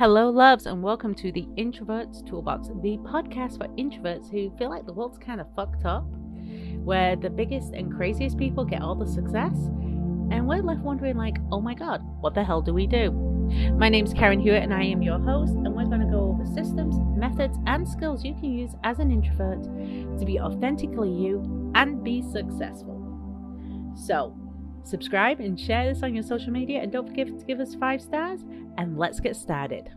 Hello, loves, and welcome to the Introverts Toolbox, the podcast for introverts who feel like the world's kind of fucked up, where the biggest and craziest people get all the success, and we're left wondering, like, oh my god, what the hell do we do? My name's Karen Hewitt, and I am your host, and we're going to go over systems, methods, and skills you can use as an introvert to be authentically you and be successful. So, subscribe and share this on your social media, and don't forget to give us five stars and let's get started.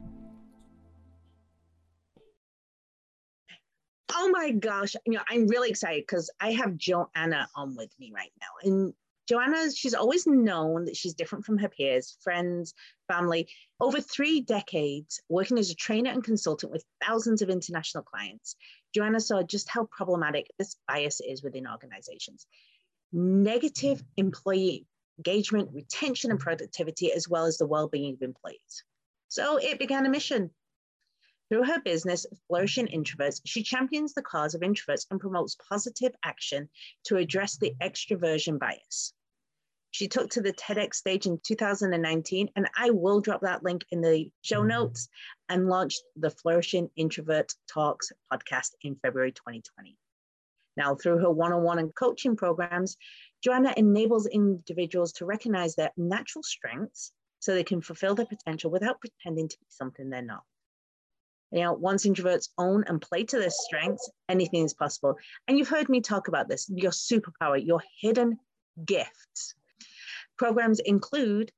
Oh my gosh, you know, I'm really excited because I have Joanna on with me right now. And Joanna, she's always known that she's different from her peers, friends, family. Over three decades working as a trainer and consultant with thousands of international clients, Joanna saw just how problematic this bias is within organizations. Negative employee engagement, retention, and productivity, as well as the well being of employees. So it began a mission. Through her business, Flourishing Introverts, she champions the cause of introverts and promotes positive action to address the extroversion bias. She took to the TEDx stage in 2019, and I will drop that link in the show mm-hmm. notes and launched the Flourishing Introvert Talks podcast in February 2020. Now, through her one on one and coaching programs, Joanna enables individuals to recognize their natural strengths so they can fulfill their potential without pretending to be something they're not. You know, once introverts own and play to their strengths, anything is possible. And you've heard me talk about this your superpower, your hidden gifts. Programs include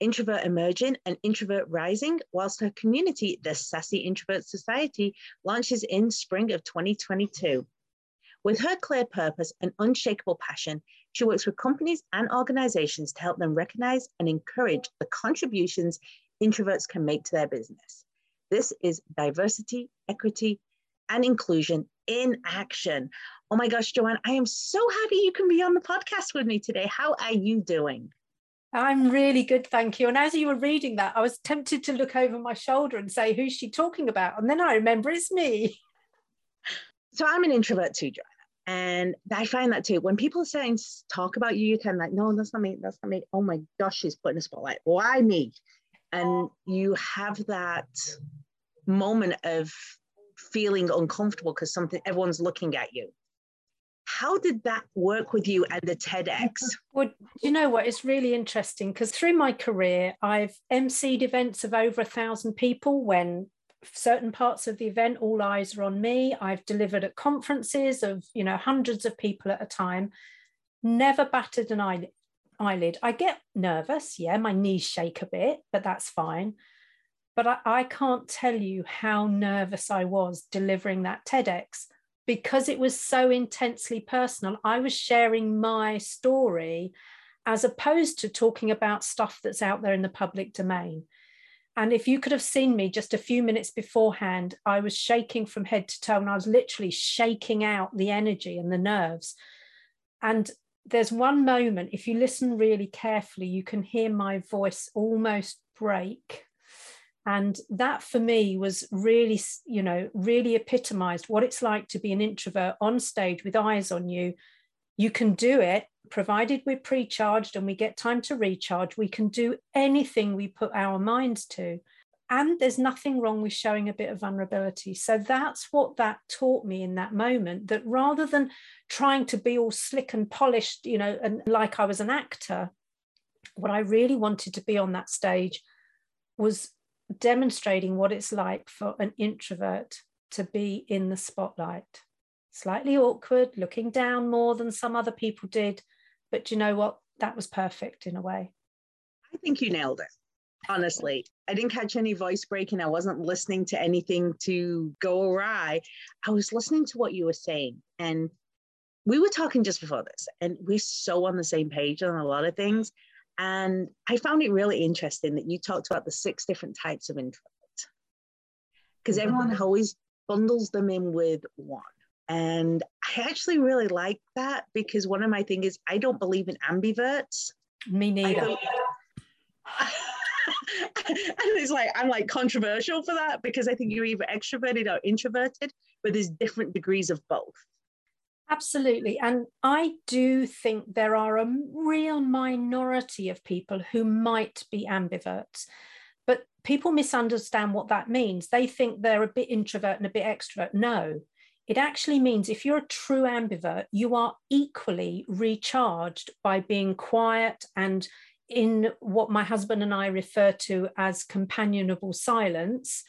Introvert Emerging and Introvert Rising, whilst her community, the Sassy Introvert Society, launches in spring of 2022. With her clear purpose and unshakable passion, she works with companies and organizations to help them recognize and encourage the contributions introverts can make to their business. This is diversity, equity, and inclusion in action. Oh my gosh, Joanna, I am so happy you can be on the podcast with me today. How are you doing? I'm really good, thank you. And as you were reading that, I was tempted to look over my shoulder and say, Who's she talking about? And then I remember it's me. So I'm an introvert too, Joanna. And I find that too. When people are saying talk about you, you can like, no, that's not me. That's not me. Oh my gosh, she's putting a spotlight. Why me? And you have that moment of feeling uncomfortable because something everyone's looking at you. How did that work with you at the TEDx? Well, you know what? It's really interesting because through my career, I've emceed events of over a thousand people when certain parts of the event all eyes are on me. I've delivered at conferences of you know hundreds of people at a time. Never battered an eyelid eyelid. I get nervous yeah my knees shake a bit but that's fine. But I, I can't tell you how nervous i was delivering that tedx because it was so intensely personal. I was sharing my story as opposed to talking about stuff that's out there in the public domain and if you could have seen me just a few minutes beforehand, I was shaking from head to toe and I was literally shaking out the energy and the nerves. And there's one moment, if you listen really carefully, you can hear my voice almost break. And that for me was really, you know, really epitomized what it's like to be an introvert on stage with eyes on you. You can do it provided we're pre-charged and we get time to recharge, we can do anything we put our minds to. And there's nothing wrong with showing a bit of vulnerability. So that's what that taught me in that moment that rather than trying to be all slick and polished, you know, and like I was an actor, what I really wanted to be on that stage was demonstrating what it's like for an introvert to be in the spotlight. Slightly awkward, looking down more than some other people did, but do you know what? That was perfect in a way. I think you nailed it. Honestly, I didn't catch any voice breaking. I wasn't listening to anything to go awry. I was listening to what you were saying. And we were talking just before this, and we're so on the same page on a lot of things. And I found it really interesting that you talked about the six different types of introverts. Because mm-hmm. everyone always bundles them in with one. And I actually really like that because one of my things is I don't believe in ambiverts. Me neither. and it's like I'm like controversial for that because I think you're either extroverted or introverted, but there's different degrees of both. Absolutely. And I do think there are a real minority of people who might be ambiverts. But people misunderstand what that means. They think they're a bit introvert and a bit extrovert. No, it actually means if you're a true ambivert, you are equally recharged by being quiet and in what my husband and I refer to as companionable silence,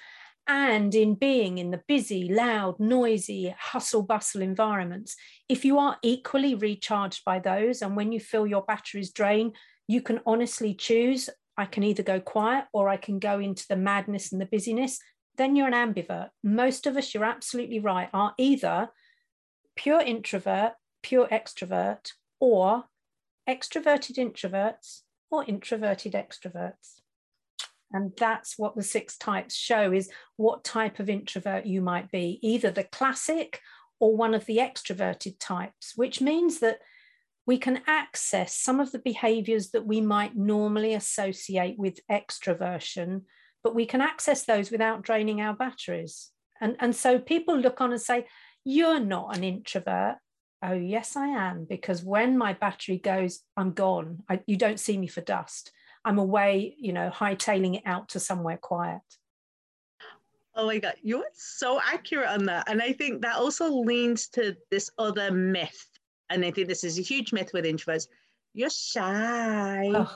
and in being in the busy, loud, noisy, hustle bustle environments. If you are equally recharged by those, and when you feel your batteries drain, you can honestly choose I can either go quiet or I can go into the madness and the busyness, then you're an ambivert. Most of us, you're absolutely right, are either pure introvert, pure extrovert, or extroverted introverts or introverted extroverts. And that's what the six types show is what type of introvert you might be, either the classic or one of the extroverted types, which means that we can access some of the behaviors that we might normally associate with extroversion, but we can access those without draining our batteries. And, and so people look on and say, You're not an introvert. Oh, yes, I am, because when my battery goes, I'm gone. I, you don't see me for dust. I'm away, you know, hightailing it out to somewhere quiet. Oh my God, you're so accurate on that. And I think that also leans to this other myth. And I think this is a huge myth with introverts. You're shy. Oh.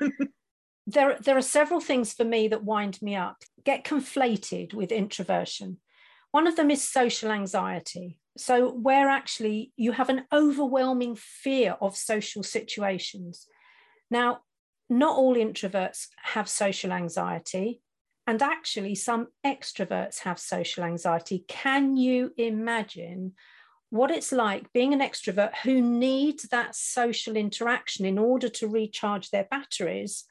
there, there are several things for me that wind me up, get conflated with introversion. One of them is social anxiety. So, where actually you have an overwhelming fear of social situations. Now, not all introverts have social anxiety, and actually, some extroverts have social anxiety. Can you imagine what it's like being an extrovert who needs that social interaction in order to recharge their batteries,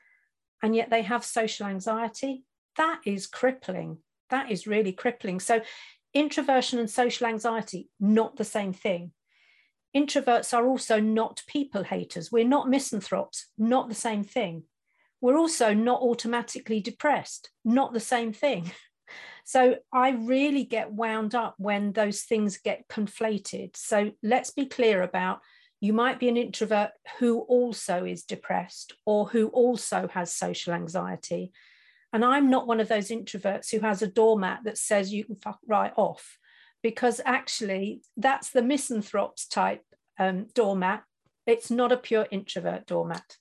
and yet they have social anxiety? That is crippling. That is really crippling. So, introversion and social anxiety, not the same thing. Introverts are also not people haters. We're not misanthropes, not the same thing. We're also not automatically depressed, not the same thing. So I really get wound up when those things get conflated. So let's be clear about you might be an introvert who also is depressed or who also has social anxiety. And I'm not one of those introverts who has a doormat that says you can fuck right off, because actually that's the misanthropes type um, doormat. It's not a pure introvert doormat.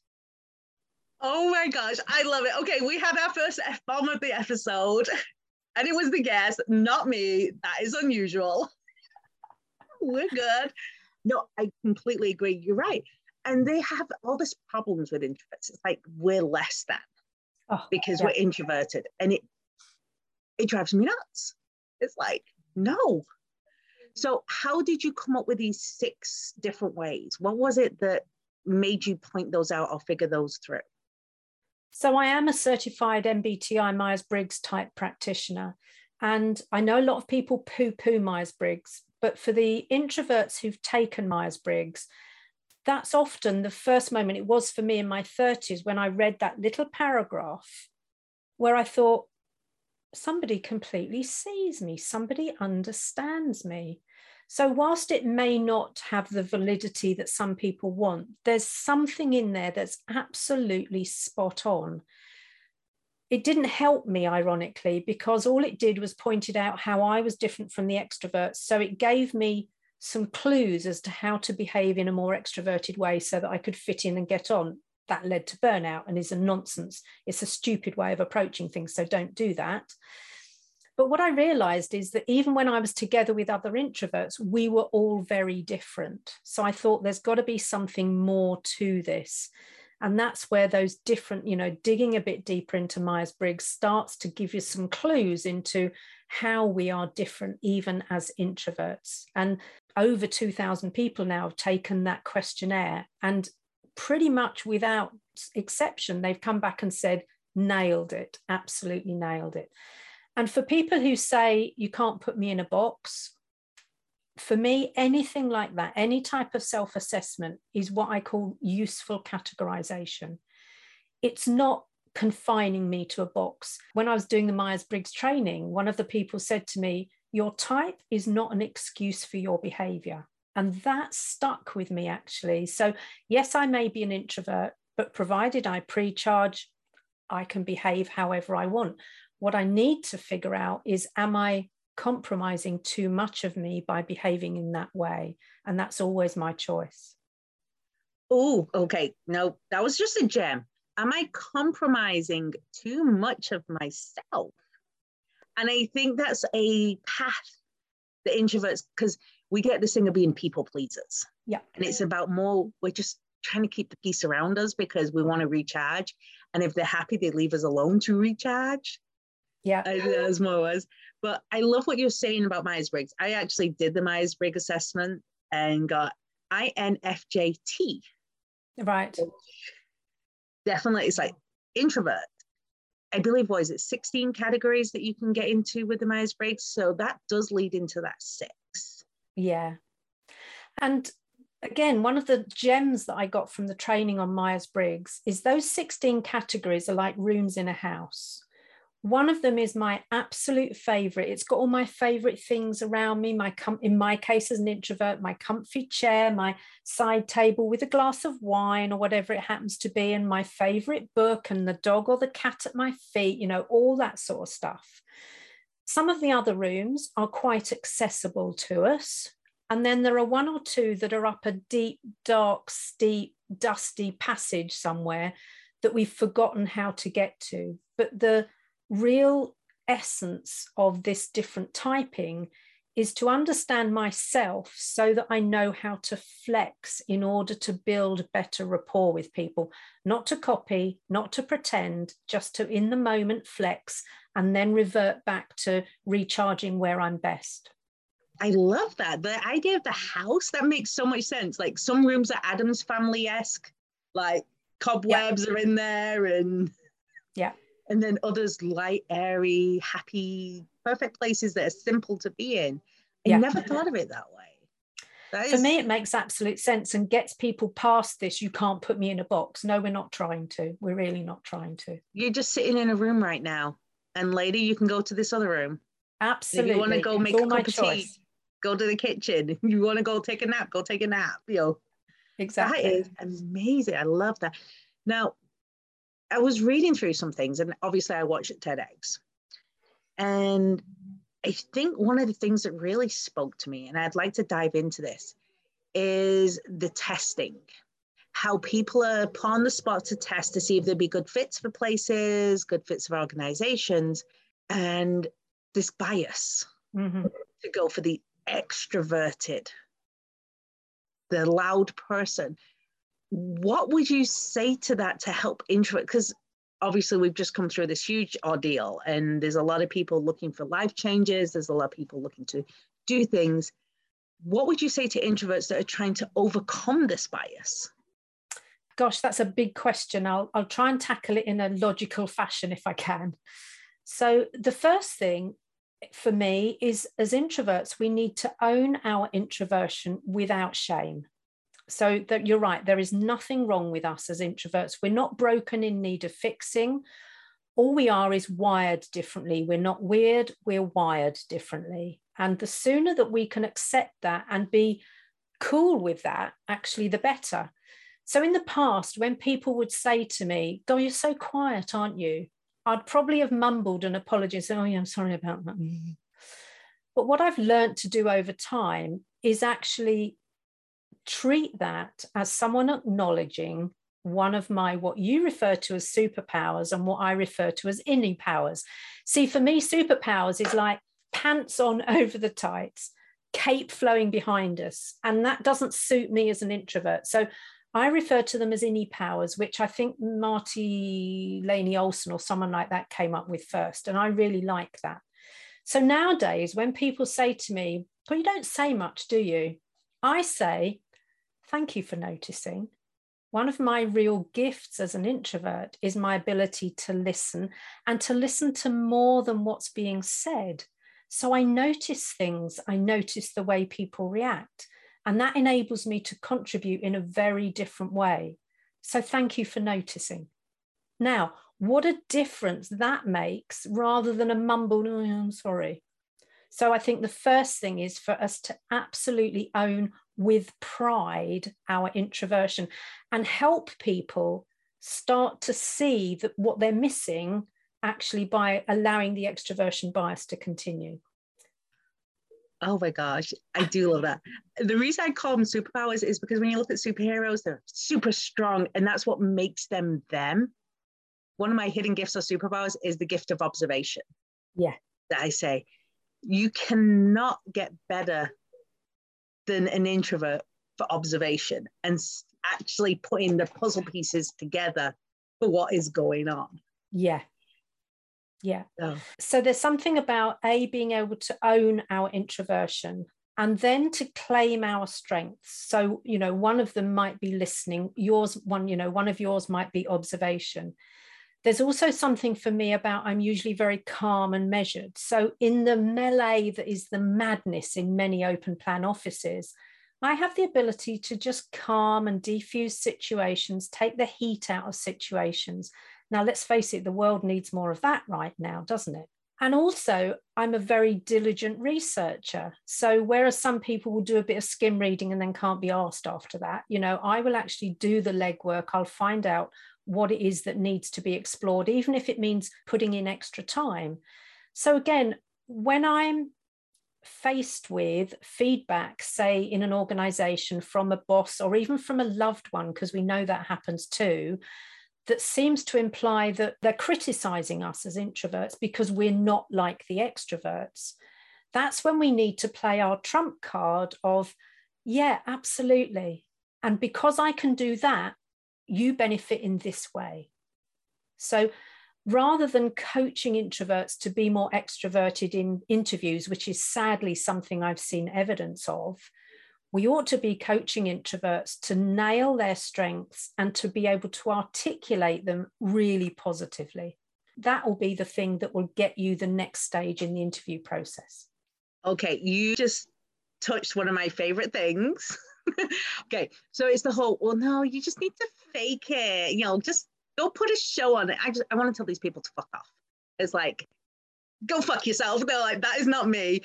Oh my gosh, I love it. Okay, we had our first F bomb of the episode, and it was the guest, not me. That is unusual. We're good. No, I completely agree. You're right. And they have all these problems with introverts. It's like we're less than oh, because yeah. we're introverted and it it drives me nuts it's like no so how did you come up with these six different ways what was it that made you point those out or figure those through so i am a certified mbti myers-briggs type practitioner and i know a lot of people poo-poo myers-briggs but for the introverts who've taken myers-briggs that's often the first moment it was for me in my 30s when I read that little paragraph where I thought, somebody completely sees me, somebody understands me. So, whilst it may not have the validity that some people want, there's something in there that's absolutely spot on. It didn't help me, ironically, because all it did was pointed out how I was different from the extroverts. So, it gave me some clues as to how to behave in a more extroverted way so that I could fit in and get on. That led to burnout and is a nonsense. It's a stupid way of approaching things. So don't do that. But what I realized is that even when I was together with other introverts, we were all very different. So I thought there's got to be something more to this. And that's where those different, you know, digging a bit deeper into Myers Briggs starts to give you some clues into how we are different, even as introverts. And over 2,000 people now have taken that questionnaire, and pretty much without exception, they've come back and said, nailed it, absolutely nailed it. And for people who say, you can't put me in a box, for me, anything like that, any type of self assessment is what I call useful categorization. It's not confining me to a box. When I was doing the Myers Briggs training, one of the people said to me, Your type is not an excuse for your behavior. And that stuck with me actually. So, yes, I may be an introvert, but provided I pre charge, I can behave however I want. What I need to figure out is am I compromising too much of me by behaving in that way? And that's always my choice. Oh, okay. No, that was just a gem. Am I compromising too much of myself? And I think that's a path the introverts, because we get this thing of being people pleasers. Yeah. And it's about more, we're just trying to keep the peace around us because we want to recharge. And if they're happy, they leave us alone to recharge. Yeah. As more was. But I love what you're saying about Myers Briggs. I actually did the Myers Briggs assessment and got INFJT. Right. Definitely, it's like introvert. I believe, what is it, 16 categories that you can get into with the Myers Briggs? So that does lead into that six. Yeah. And again, one of the gems that I got from the training on Myers Briggs is those 16 categories are like rooms in a house. One of them is my absolute favorite. It's got all my favorite things around me. My com- in my case, as an introvert, my comfy chair, my side table with a glass of wine or whatever it happens to be, and my favorite book, and the dog or the cat at my feet, you know, all that sort of stuff. Some of the other rooms are quite accessible to us. And then there are one or two that are up a deep, dark, steep, dusty passage somewhere that we've forgotten how to get to. But the real essence of this different typing is to understand myself so that I know how to flex in order to build better rapport with people, not to copy, not to pretend, just to in the moment flex and then revert back to recharging where I'm best. I love that. The idea of the house, that makes so much sense. Like some rooms are Addams Family esque, like cobwebs yeah. are in there and yeah and then others light, airy, happy, perfect places that are simple to be in. I yeah. never thought of it that way. That For me, it makes absolute sense and gets people past this. You can't put me in a box. No, we're not trying to. We're really not trying to. You're just sitting in a room right now, and later you can go to this other room. Absolutely. If you want to go make a cup of tea, go to the kitchen. You want to go take a nap, go take a nap. You know, exactly. That is amazing. I love that. Now, I was reading through some things, and obviously I watched TEDx. And I think one of the things that really spoke to me, and I'd like to dive into this, is the testing. How people are put on the spot to test to see if there'd be good fits for places, good fits for organizations, and this bias mm-hmm. to go for the extroverted, the loud person what would you say to that to help introvert because obviously we've just come through this huge ordeal and there's a lot of people looking for life changes there's a lot of people looking to do things. What would you say to introverts that are trying to overcome this bias? Gosh that's a big question. I'll, I'll try and tackle it in a logical fashion if i can. So the first thing for me is as introverts we need to own our introversion without shame so that you're right there is nothing wrong with us as introverts. We're not broken in need of fixing. All we are is wired differently. We're not weird we're wired differently. And the sooner that we can accept that and be cool with that actually the better. So in the past when people would say to me go you're so quiet aren't you? I'd probably have mumbled an apology and said oh yeah i'm sorry about that. But what i've learned to do over time is actually treat that as someone acknowledging one of my what you refer to as superpowers and what I refer to as innie powers. See, for me, superpowers is like pants on over the tights, cape flowing behind us. And that doesn't suit me as an introvert. So I refer to them as innie powers, which I think Marti Laney Olsen or someone like that came up with first. And I really like that. So nowadays, when people say to me, Well, you don't say much, do you? I say, Thank you for noticing. One of my real gifts as an introvert is my ability to listen and to listen to more than what's being said. So I notice things, I notice the way people react, and that enables me to contribute in a very different way. So thank you for noticing. Now, what a difference that makes rather than a mumbled, oh, I'm sorry. So I think the first thing is for us to absolutely own with pride our introversion and help people start to see that what they're missing actually by allowing the extroversion bias to continue. Oh my gosh, I do love that. The reason I call them superpowers is because when you look at superheroes, they're super strong, and that's what makes them them. One of my hidden gifts or superpowers is the gift of observation. Yeah. That I say, you cannot get better than an introvert for observation and actually putting the puzzle pieces together for what is going on. Yeah. Yeah. Oh. So there's something about A, being able to own our introversion and then to claim our strengths. So, you know, one of them might be listening, yours, one, you know, one of yours might be observation. There's also something for me about I'm usually very calm and measured. So, in the melee that is the madness in many open plan offices, I have the ability to just calm and defuse situations, take the heat out of situations, now, let's face it, the world needs more of that right now, doesn't it? And also, I'm a very diligent researcher. So, whereas some people will do a bit of skim reading and then can't be asked after that, you know, I will actually do the legwork. I'll find out what it is that needs to be explored, even if it means putting in extra time. So, again, when I'm faced with feedback, say in an organization from a boss or even from a loved one, because we know that happens too, that seems to imply that they're criticizing us as introverts because we're not like the extroverts. That's when we need to play our trump card of, yeah, absolutely. And because I can do that, you benefit in this way. So rather than coaching introverts to be more extroverted in interviews, which is sadly something I've seen evidence of, we ought to be coaching introverts to nail their strengths and to be able to articulate them really positively. That will be the thing that will get you the next stage in the interview process. Okay, you just touched one of my favorite things. okay, so it's the whole, well, no, you just need to fake it. You know, just go put a show on it. I just, I want to tell these people to fuck off. It's like, go fuck yourself. They're like, that is not me.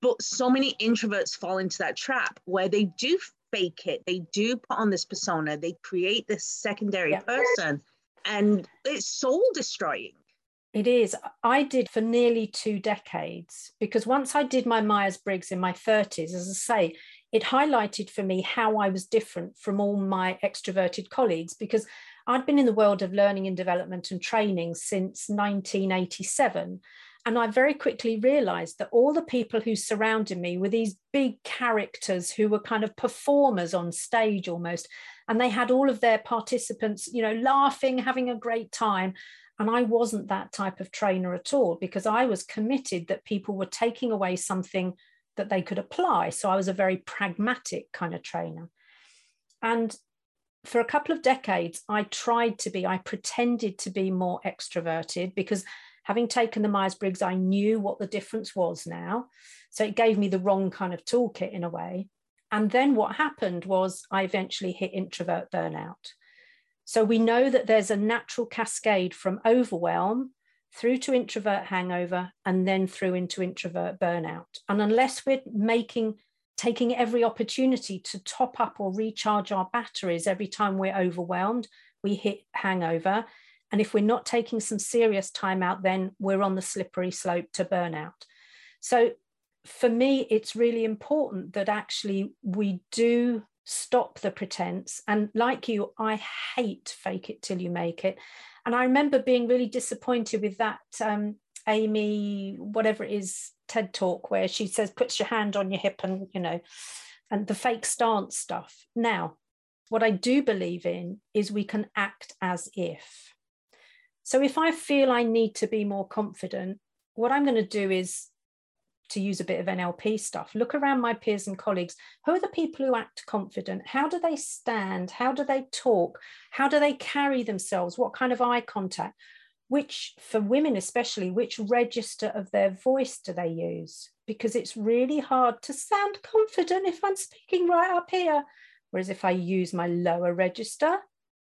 But so many introverts fall into that trap where they do fake it, they do put on this persona, they create this secondary yeah. person, and it's soul destroying. It is. I did for nearly two decades because once I did my Myers Briggs in my 30s, as I say, it highlighted for me how I was different from all my extroverted colleagues because I'd been in the world of learning and development and training since 1987. And I very quickly realized that all the people who surrounded me were these big characters who were kind of performers on stage almost. And they had all of their participants, you know, laughing, having a great time. And I wasn't that type of trainer at all because I was committed that people were taking away something that they could apply. So I was a very pragmatic kind of trainer. And for a couple of decades, I tried to be, I pretended to be more extroverted because having taken the Myers Briggs, I knew what the difference was now. So it gave me the wrong kind of toolkit in a way. And then what happened was I eventually hit introvert burnout. So we know that there's a natural cascade from overwhelm through to introvert hangover and then through into introvert burnout. And unless we're making taking every opportunity to top up or recharge our batteries every time we're overwhelmed, we hit hangover. And if we're not taking some serious time out, then we're on the slippery slope to burnout. So for me, it's really important that actually we do stop the pretense. And like you, I hate fake it till you make it. And I remember being really disappointed with that um, Amy, whatever it is, TED talk where she says, puts your hand on your hip and, you know, and the fake stance stuff. Now, what I do believe in is we can act as if. So if I feel I need to be more confident, what I'm going to do is to use a bit of NLP stuff, look around my peers and colleagues. Who are the people who act confident? How do they stand? How do they talk? How do they carry themselves? What kind of eye contact? Which, for women especially, which register of their voice do they use? Because it's really hard to sound confident if I'm speaking right up here. Whereas if I use my lower register,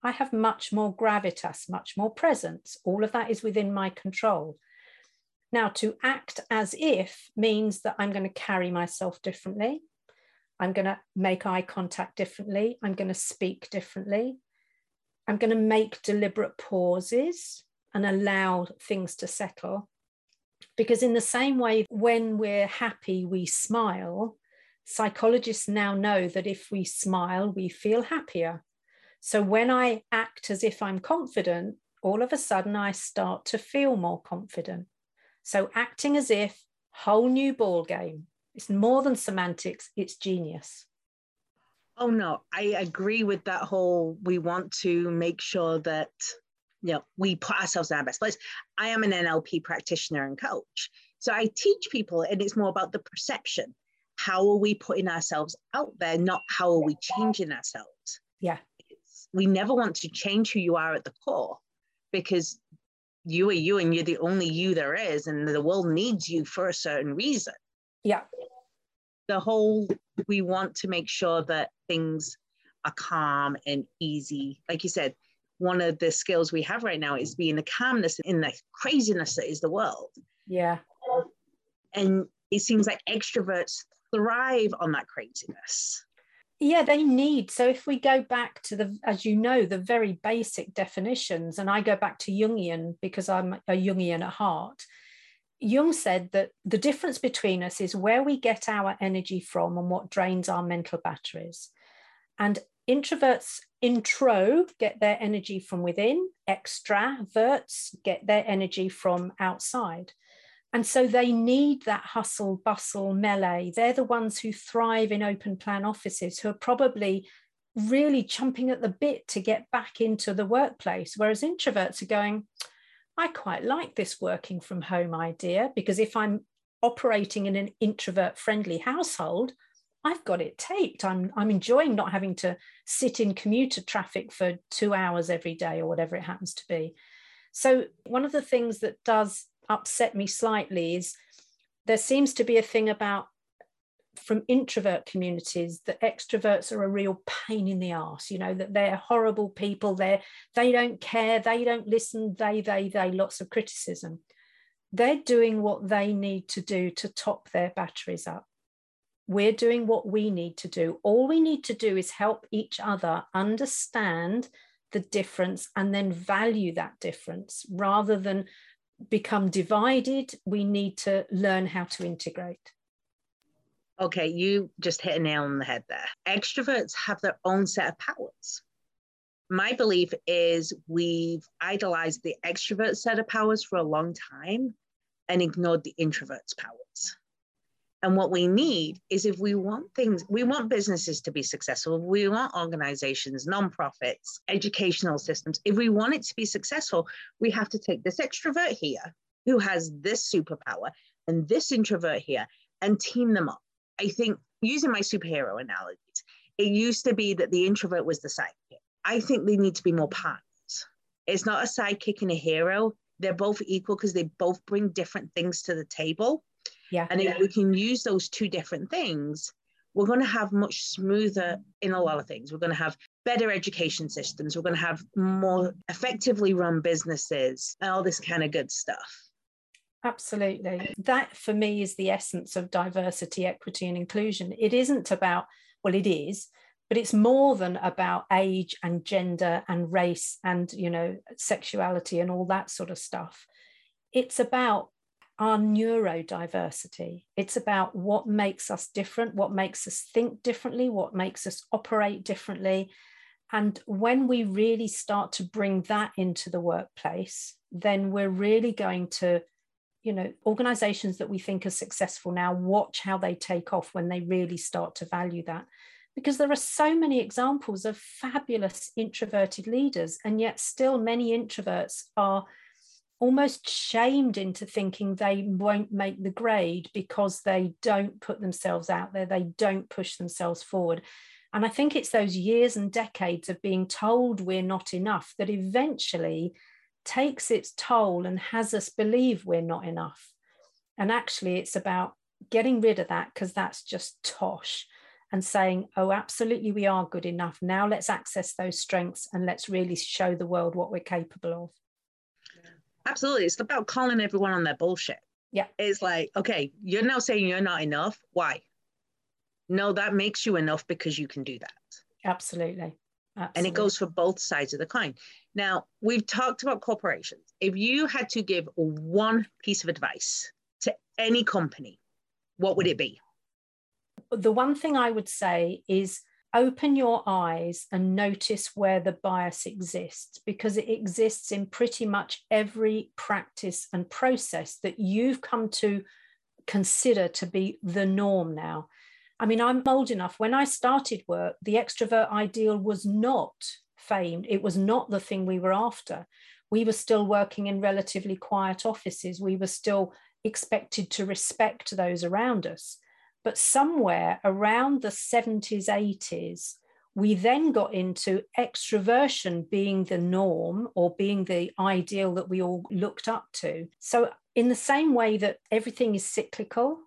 I have much more gravitas, much more presence. All of that is within my control. Now, to act as if means that I'm going to carry myself differently. I'm going to make eye contact differently. I'm going to speak differently. I'm going to make deliberate pauses and allow things to settle. Because, in the same way, when we're happy, we smile, psychologists now know that if we smile, we feel happier. So, when I act as if I'm confident, all of a sudden I start to feel more confident. So, acting as if, whole new ball game. It's more than semantics, it's genius. Oh no, I agree with that whole we want to make sure that you know we put ourselves in our best place. I am an NLP practitioner and coach. So I teach people and it's more about the perception. How are we putting ourselves out there, not how are we changing ourselves? Yeah. It's, we never want to change who you are at the core because you are you and you're the only you there is and the world needs you for a certain reason. Yeah. The whole we want to make sure that things are calm and easy. Like you said, one of the skills we have right now is being the calmness in the craziness that is the world. Yeah. And it seems like extroverts thrive on that craziness. Yeah, they need. So if we go back to the, as you know, the very basic definitions, and I go back to Jungian because I'm a Jungian at heart. Jung said that the difference between us is where we get our energy from and what drains our mental batteries. And introverts intro get their energy from within, extraverts get their energy from outside. And so they need that hustle, bustle, melee. They're the ones who thrive in open plan offices, who are probably really chumping at the bit to get back into the workplace. Whereas introverts are going, I quite like this working from home idea because if I'm operating in an introvert friendly household, I've got it taped. I'm, I'm enjoying not having to sit in commuter traffic for two hours every day or whatever it happens to be. So, one of the things that does upset me slightly is there seems to be a thing about from introvert communities that extroverts are a real pain in the ass you know that they're horrible people they they don't care they don't listen they they they lots of criticism. They're doing what they need to do to top their batteries up. We're doing what we need to do. All we need to do is help each other understand the difference and then value that difference rather than become divided we need to learn how to integrate Okay, you just hit a nail on the head there. Extroverts have their own set of powers. My belief is we've idolized the extrovert set of powers for a long time and ignored the introvert's powers. And what we need is if we want things, we want businesses to be successful, we want organizations, nonprofits, educational systems. If we want it to be successful, we have to take this extrovert here who has this superpower and this introvert here and team them up I think using my superhero analogies, it used to be that the introvert was the sidekick. I think they need to be more partners. It's not a sidekick and a hero. They're both equal because they both bring different things to the table. Yeah. And if we can use those two different things, we're going to have much smoother in a lot of things. We're going to have better education systems. We're going to have more effectively run businesses and all this kind of good stuff. Absolutely. That for me is the essence of diversity, equity, and inclusion. It isn't about, well, it is, but it's more than about age and gender and race and, you know, sexuality and all that sort of stuff. It's about our neurodiversity. It's about what makes us different, what makes us think differently, what makes us operate differently. And when we really start to bring that into the workplace, then we're really going to you know organizations that we think are successful now watch how they take off when they really start to value that because there are so many examples of fabulous introverted leaders and yet still many introverts are almost shamed into thinking they won't make the grade because they don't put themselves out there they don't push themselves forward and i think it's those years and decades of being told we're not enough that eventually takes its toll and has us believe we're not enough. And actually, it's about getting rid of that because that's just tosh and saying, oh, absolutely, we are good enough. Now let's access those strengths and let's really show the world what we're capable of. Absolutely. It's about calling everyone on their bullshit. Yeah. It's like, okay, you're now saying you're not enough. Why? No, that makes you enough because you can do that. Absolutely. Absolutely. And it goes for both sides of the coin. Now, we've talked about corporations. If you had to give one piece of advice to any company, what would it be? The one thing I would say is open your eyes and notice where the bias exists because it exists in pretty much every practice and process that you've come to consider to be the norm now. I mean, I'm old enough. When I started work, the extrovert ideal was not famed. It was not the thing we were after. We were still working in relatively quiet offices. We were still expected to respect those around us. But somewhere around the 70s, 80s, we then got into extroversion being the norm or being the ideal that we all looked up to. So, in the same way that everything is cyclical,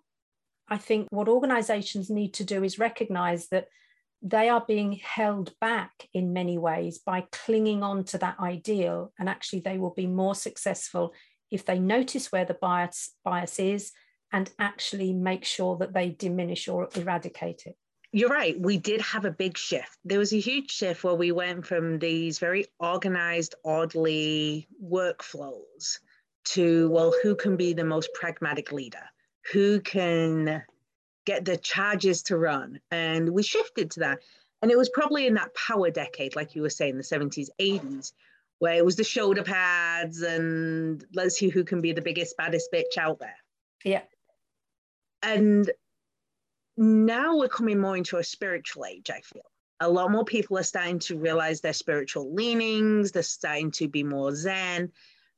I think what organizations need to do is recognize that they are being held back in many ways by clinging on to that ideal. And actually, they will be more successful if they notice where the bias, bias is and actually make sure that they diminish or eradicate it. You're right. We did have a big shift. There was a huge shift where we went from these very organized, orderly workflows to, well, who can be the most pragmatic leader? Who can get the charges to run? And we shifted to that. And it was probably in that power decade, like you were saying, the 70s, 80s, where it was the shoulder pads and let's see who can be the biggest, baddest bitch out there. Yeah. And now we're coming more into a spiritual age, I feel. A lot more people are starting to realize their spiritual leanings, they're starting to be more zen,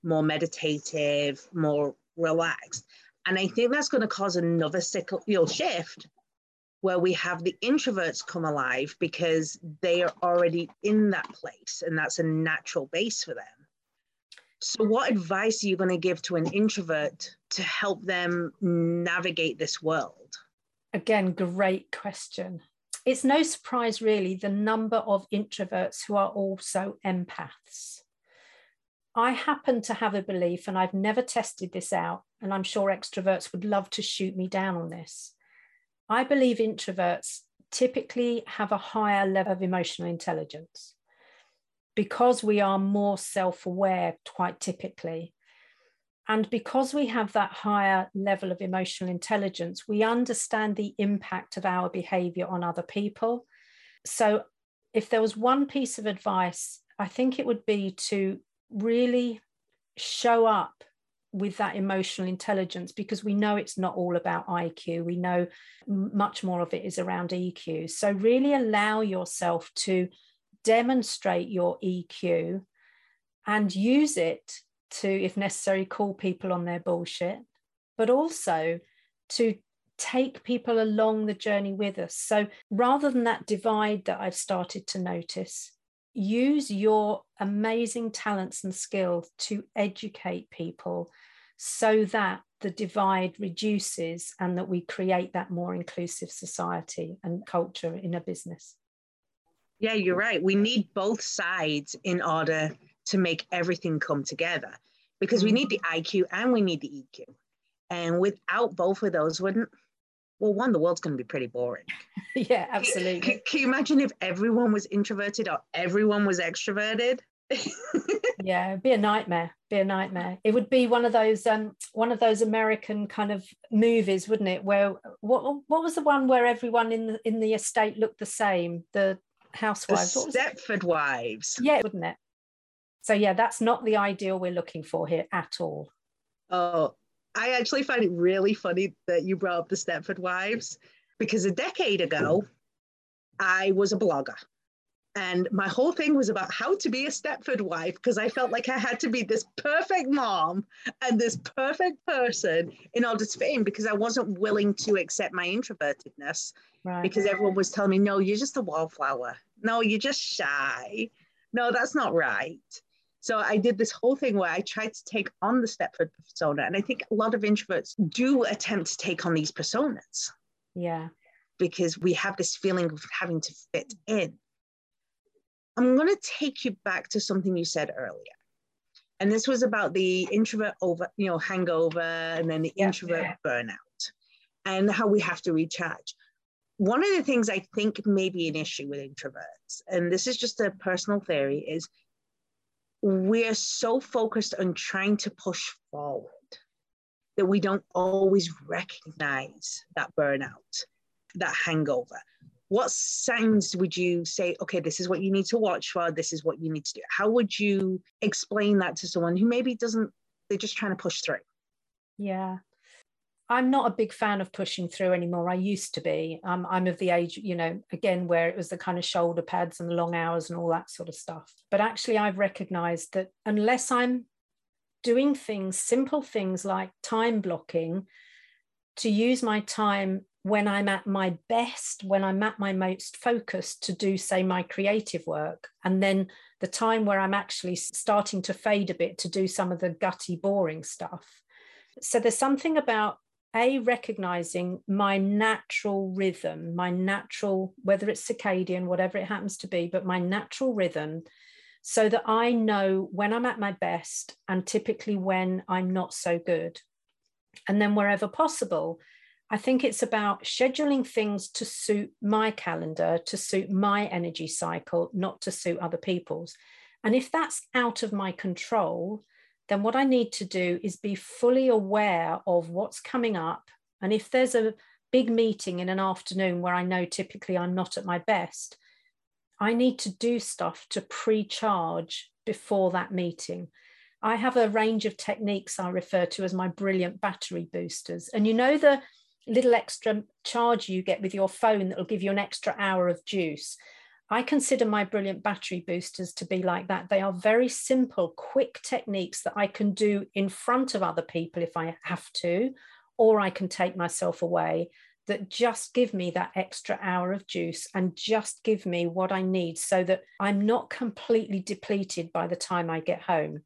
more meditative, more relaxed. And I think that's going to cause another cyclical shift where we have the introverts come alive because they are already in that place and that's a natural base for them. So, what advice are you going to give to an introvert to help them navigate this world? Again, great question. It's no surprise, really, the number of introverts who are also empaths. I happen to have a belief, and I've never tested this out, and I'm sure extroverts would love to shoot me down on this. I believe introverts typically have a higher level of emotional intelligence because we are more self aware, quite typically. And because we have that higher level of emotional intelligence, we understand the impact of our behavior on other people. So, if there was one piece of advice, I think it would be to really show up with that emotional intelligence because we know it's not all about IQ. We know much more of it is around EQ. So, really allow yourself to demonstrate your EQ and use it to, if necessary, call people on their bullshit, but also to take people along the journey with us. So, rather than that divide that I've started to notice, use your amazing talents and skills to educate people so that the divide reduces and that we create that more inclusive society and culture in a business. Yeah, you're right. We need both sides in order to make everything come together because we need the IQ and we need the EQ. And without both of those, wouldn't well, one, the world's going to be pretty boring. yeah, absolutely. Can, can, you imagine if everyone was introverted or everyone was extroverted? yeah, it'd be a nightmare. Be a nightmare. It would be one of those um one of those American kind of movies, wouldn't it? Where what what was the one where everyone in the in the estate looked the same? The housewives. The Stepford Wives. Yeah, wouldn't it? So yeah, that's not the ideal we're looking for here at all. Oh, I actually find it really funny that you brought up the Stepford Wives because a decade ago, I was a blogger. And my whole thing was about how to be a Stepford wife because I felt like I had to be this perfect mom and this perfect person in order to fit in because I wasn't willing to accept my introvertedness right. because everyone was telling me, no, you're just a wallflower. No, you're just shy. No, that's not right. So I did this whole thing where I tried to take on the Stepford persona. And I think a lot of introverts do attempt to take on these personas. Yeah. Because we have this feeling of having to fit in. I'm going to take you back to something you said earlier. And this was about the introvert over, you know, hangover and then the yeah, introvert burnout and how we have to recharge. one of the things I think may be an issue with introverts, and this is just a personal theory, is we're so focused on trying to push forward that we don't always recognize that burnout, that hangover. What signs would you say, okay, this is what you need to watch for, this is what you need to do? How would you explain that to someone who maybe doesn't, they're just trying to push through? Yeah. I'm not a big fan of pushing through anymore. I used to be. Um, I'm of the age, you know, again, where it was the kind of shoulder pads and the long hours and all that sort of stuff. But actually, I've recognized that unless I'm doing things, simple things like time blocking, to use my time when I'm at my best, when I'm at my most focused to do, say, my creative work, and then the time where I'm actually starting to fade a bit to do some of the gutty, boring stuff. So there's something about a recognizing my natural rhythm my natural whether it's circadian whatever it happens to be but my natural rhythm so that i know when i'm at my best and typically when i'm not so good. And then wherever possible i think it's about scheduling things to suit my calendar to suit my energy cycle not to suit other people's. And if that's out of my control then what I need to do is be fully aware of what's coming up. And if there's a big meeting in an afternoon where I know typically I'm not at my best, I need to do stuff to pre charge before that meeting. I have a range of techniques I refer to as my brilliant battery boosters. And you know the little extra charge you get with your phone that will give you an extra hour of juice. I consider my brilliant battery boosters to be like that. They are very simple, quick techniques that I can do in front of other people if I have to, or I can take myself away that just give me that extra hour of juice and just give me what I need so that I'm not completely depleted by the time I get home.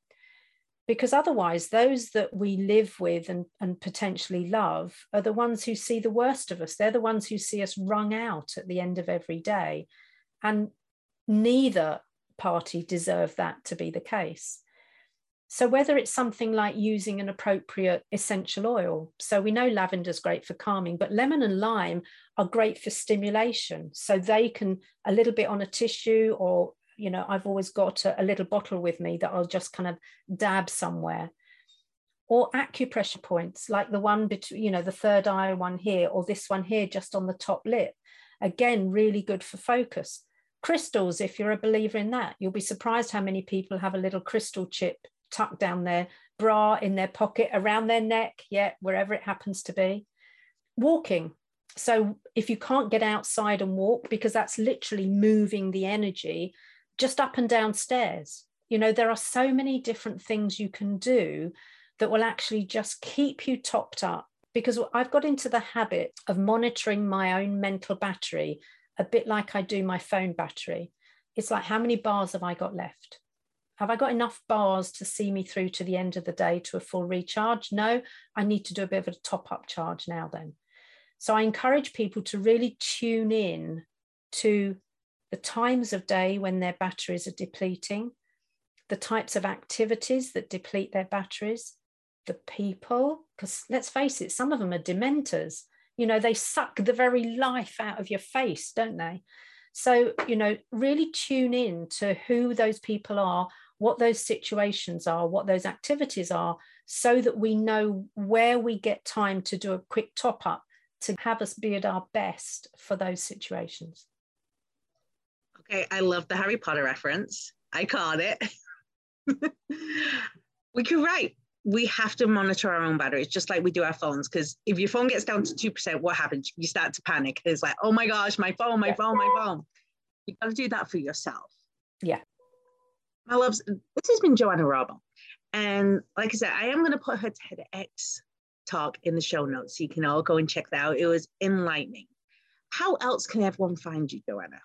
Because otherwise, those that we live with and, and potentially love are the ones who see the worst of us. They're the ones who see us wrung out at the end of every day. And neither party deserve that to be the case. So, whether it's something like using an appropriate essential oil, so we know lavender is great for calming, but lemon and lime are great for stimulation. So, they can a little bit on a tissue, or, you know, I've always got a, a little bottle with me that I'll just kind of dab somewhere. Or acupressure points, like the one between, you know, the third eye one here, or this one here just on the top lip. Again, really good for focus crystals if you're a believer in that you'll be surprised how many people have a little crystal chip tucked down their bra in their pocket around their neck yeah wherever it happens to be. Walking. So if you can't get outside and walk because that's literally moving the energy just up and down stairs. You know there are so many different things you can do that will actually just keep you topped up. Because I've got into the habit of monitoring my own mental battery a bit like I do my phone battery. It's like, how many bars have I got left? Have I got enough bars to see me through to the end of the day to a full recharge? No, I need to do a bit of a top up charge now then. So I encourage people to really tune in to the times of day when their batteries are depleting, the types of activities that deplete their batteries, the people, because let's face it, some of them are dementors you know they suck the very life out of your face don't they? So you know really tune in to who those people are what those situations are what those activities are so that we know where we get time to do a quick top up to have us be at our best for those situations. Okay i love the harry potter reference. I caught it. We could write we have to monitor our own batteries just like we do our phones because if your phone gets down to 2% what happens? You start to panic. It's like oh my gosh my phone my yeah. phone my phone. You got to do that for yourself. Yeah. My loves this has been joanna Rawbone and like i said i am going to put her tedx talk in the show notes so you can all go and check that out. It was enlightening. How else can everyone find you joanna?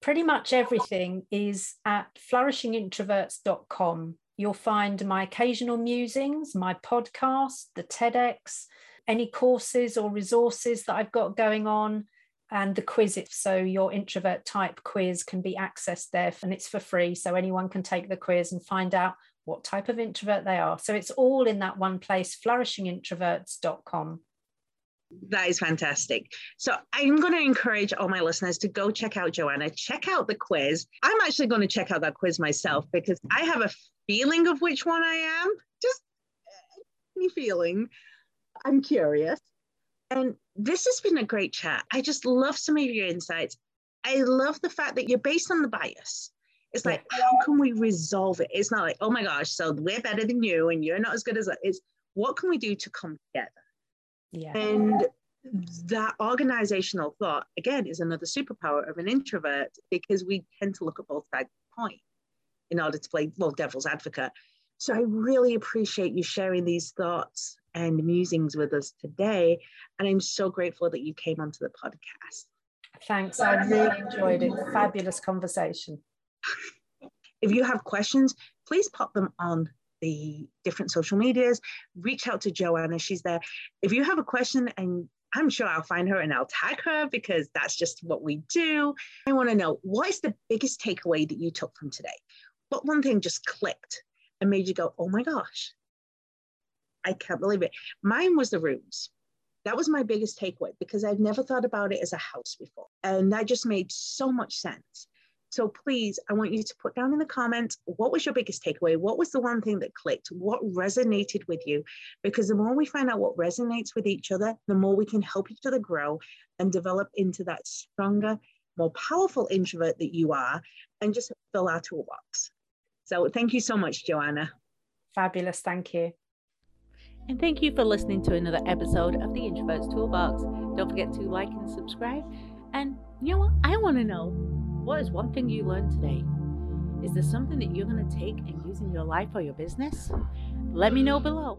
Pretty much everything is at flourishingintroverts.com You'll find my occasional musings, my podcast, the TEDx, any courses or resources that I've got going on, and the quiz. So your introvert type quiz can be accessed there and it's for free. So anyone can take the quiz and find out what type of introvert they are. So it's all in that one place, flourishingintroverts.com. That is fantastic. So I'm going to encourage all my listeners to go check out Joanna, check out the quiz. I'm actually going to check out that quiz myself because I have a feeling of which one I am. Just uh, any feeling. I'm curious. And this has been a great chat. I just love some of your insights. I love the fact that you're based on the bias. It's like, how can we resolve it? It's not like, oh my gosh, so we're better than you and you're not as good as us. It's what can we do to come together? Yeah. And that organizational thought, again, is another superpower of an introvert because we tend to look at both sides of the point in order to play, well, devil's advocate. So I really appreciate you sharing these thoughts and musings with us today. And I'm so grateful that you came onto the podcast. Thanks. I really enjoyed it. Fabulous conversation. If you have questions, please pop them on the different social medias. Reach out to Joanna. She's there. If you have a question, and I'm sure I'll find her and I'll tag her because that's just what we do. I want to know what is the biggest takeaway that you took from today? What one thing just clicked and made you go, oh my gosh, I can't believe it. Mine was the rooms. That was my biggest takeaway because I've never thought about it as a house before. And that just made so much sense. So please, I want you to put down in the comments what was your biggest takeaway? What was the one thing that clicked? What resonated with you? Because the more we find out what resonates with each other, the more we can help each other grow and develop into that stronger, more powerful introvert that you are and just fill our toolbox. So thank you so much, Joanna. Fabulous. Thank you. And thank you for listening to another episode of the Introverts Toolbox. Don't forget to like and subscribe. And you know what? I want to know what is one thing you learned today? Is there something that you're going to take and use in your life or your business? Let me know below.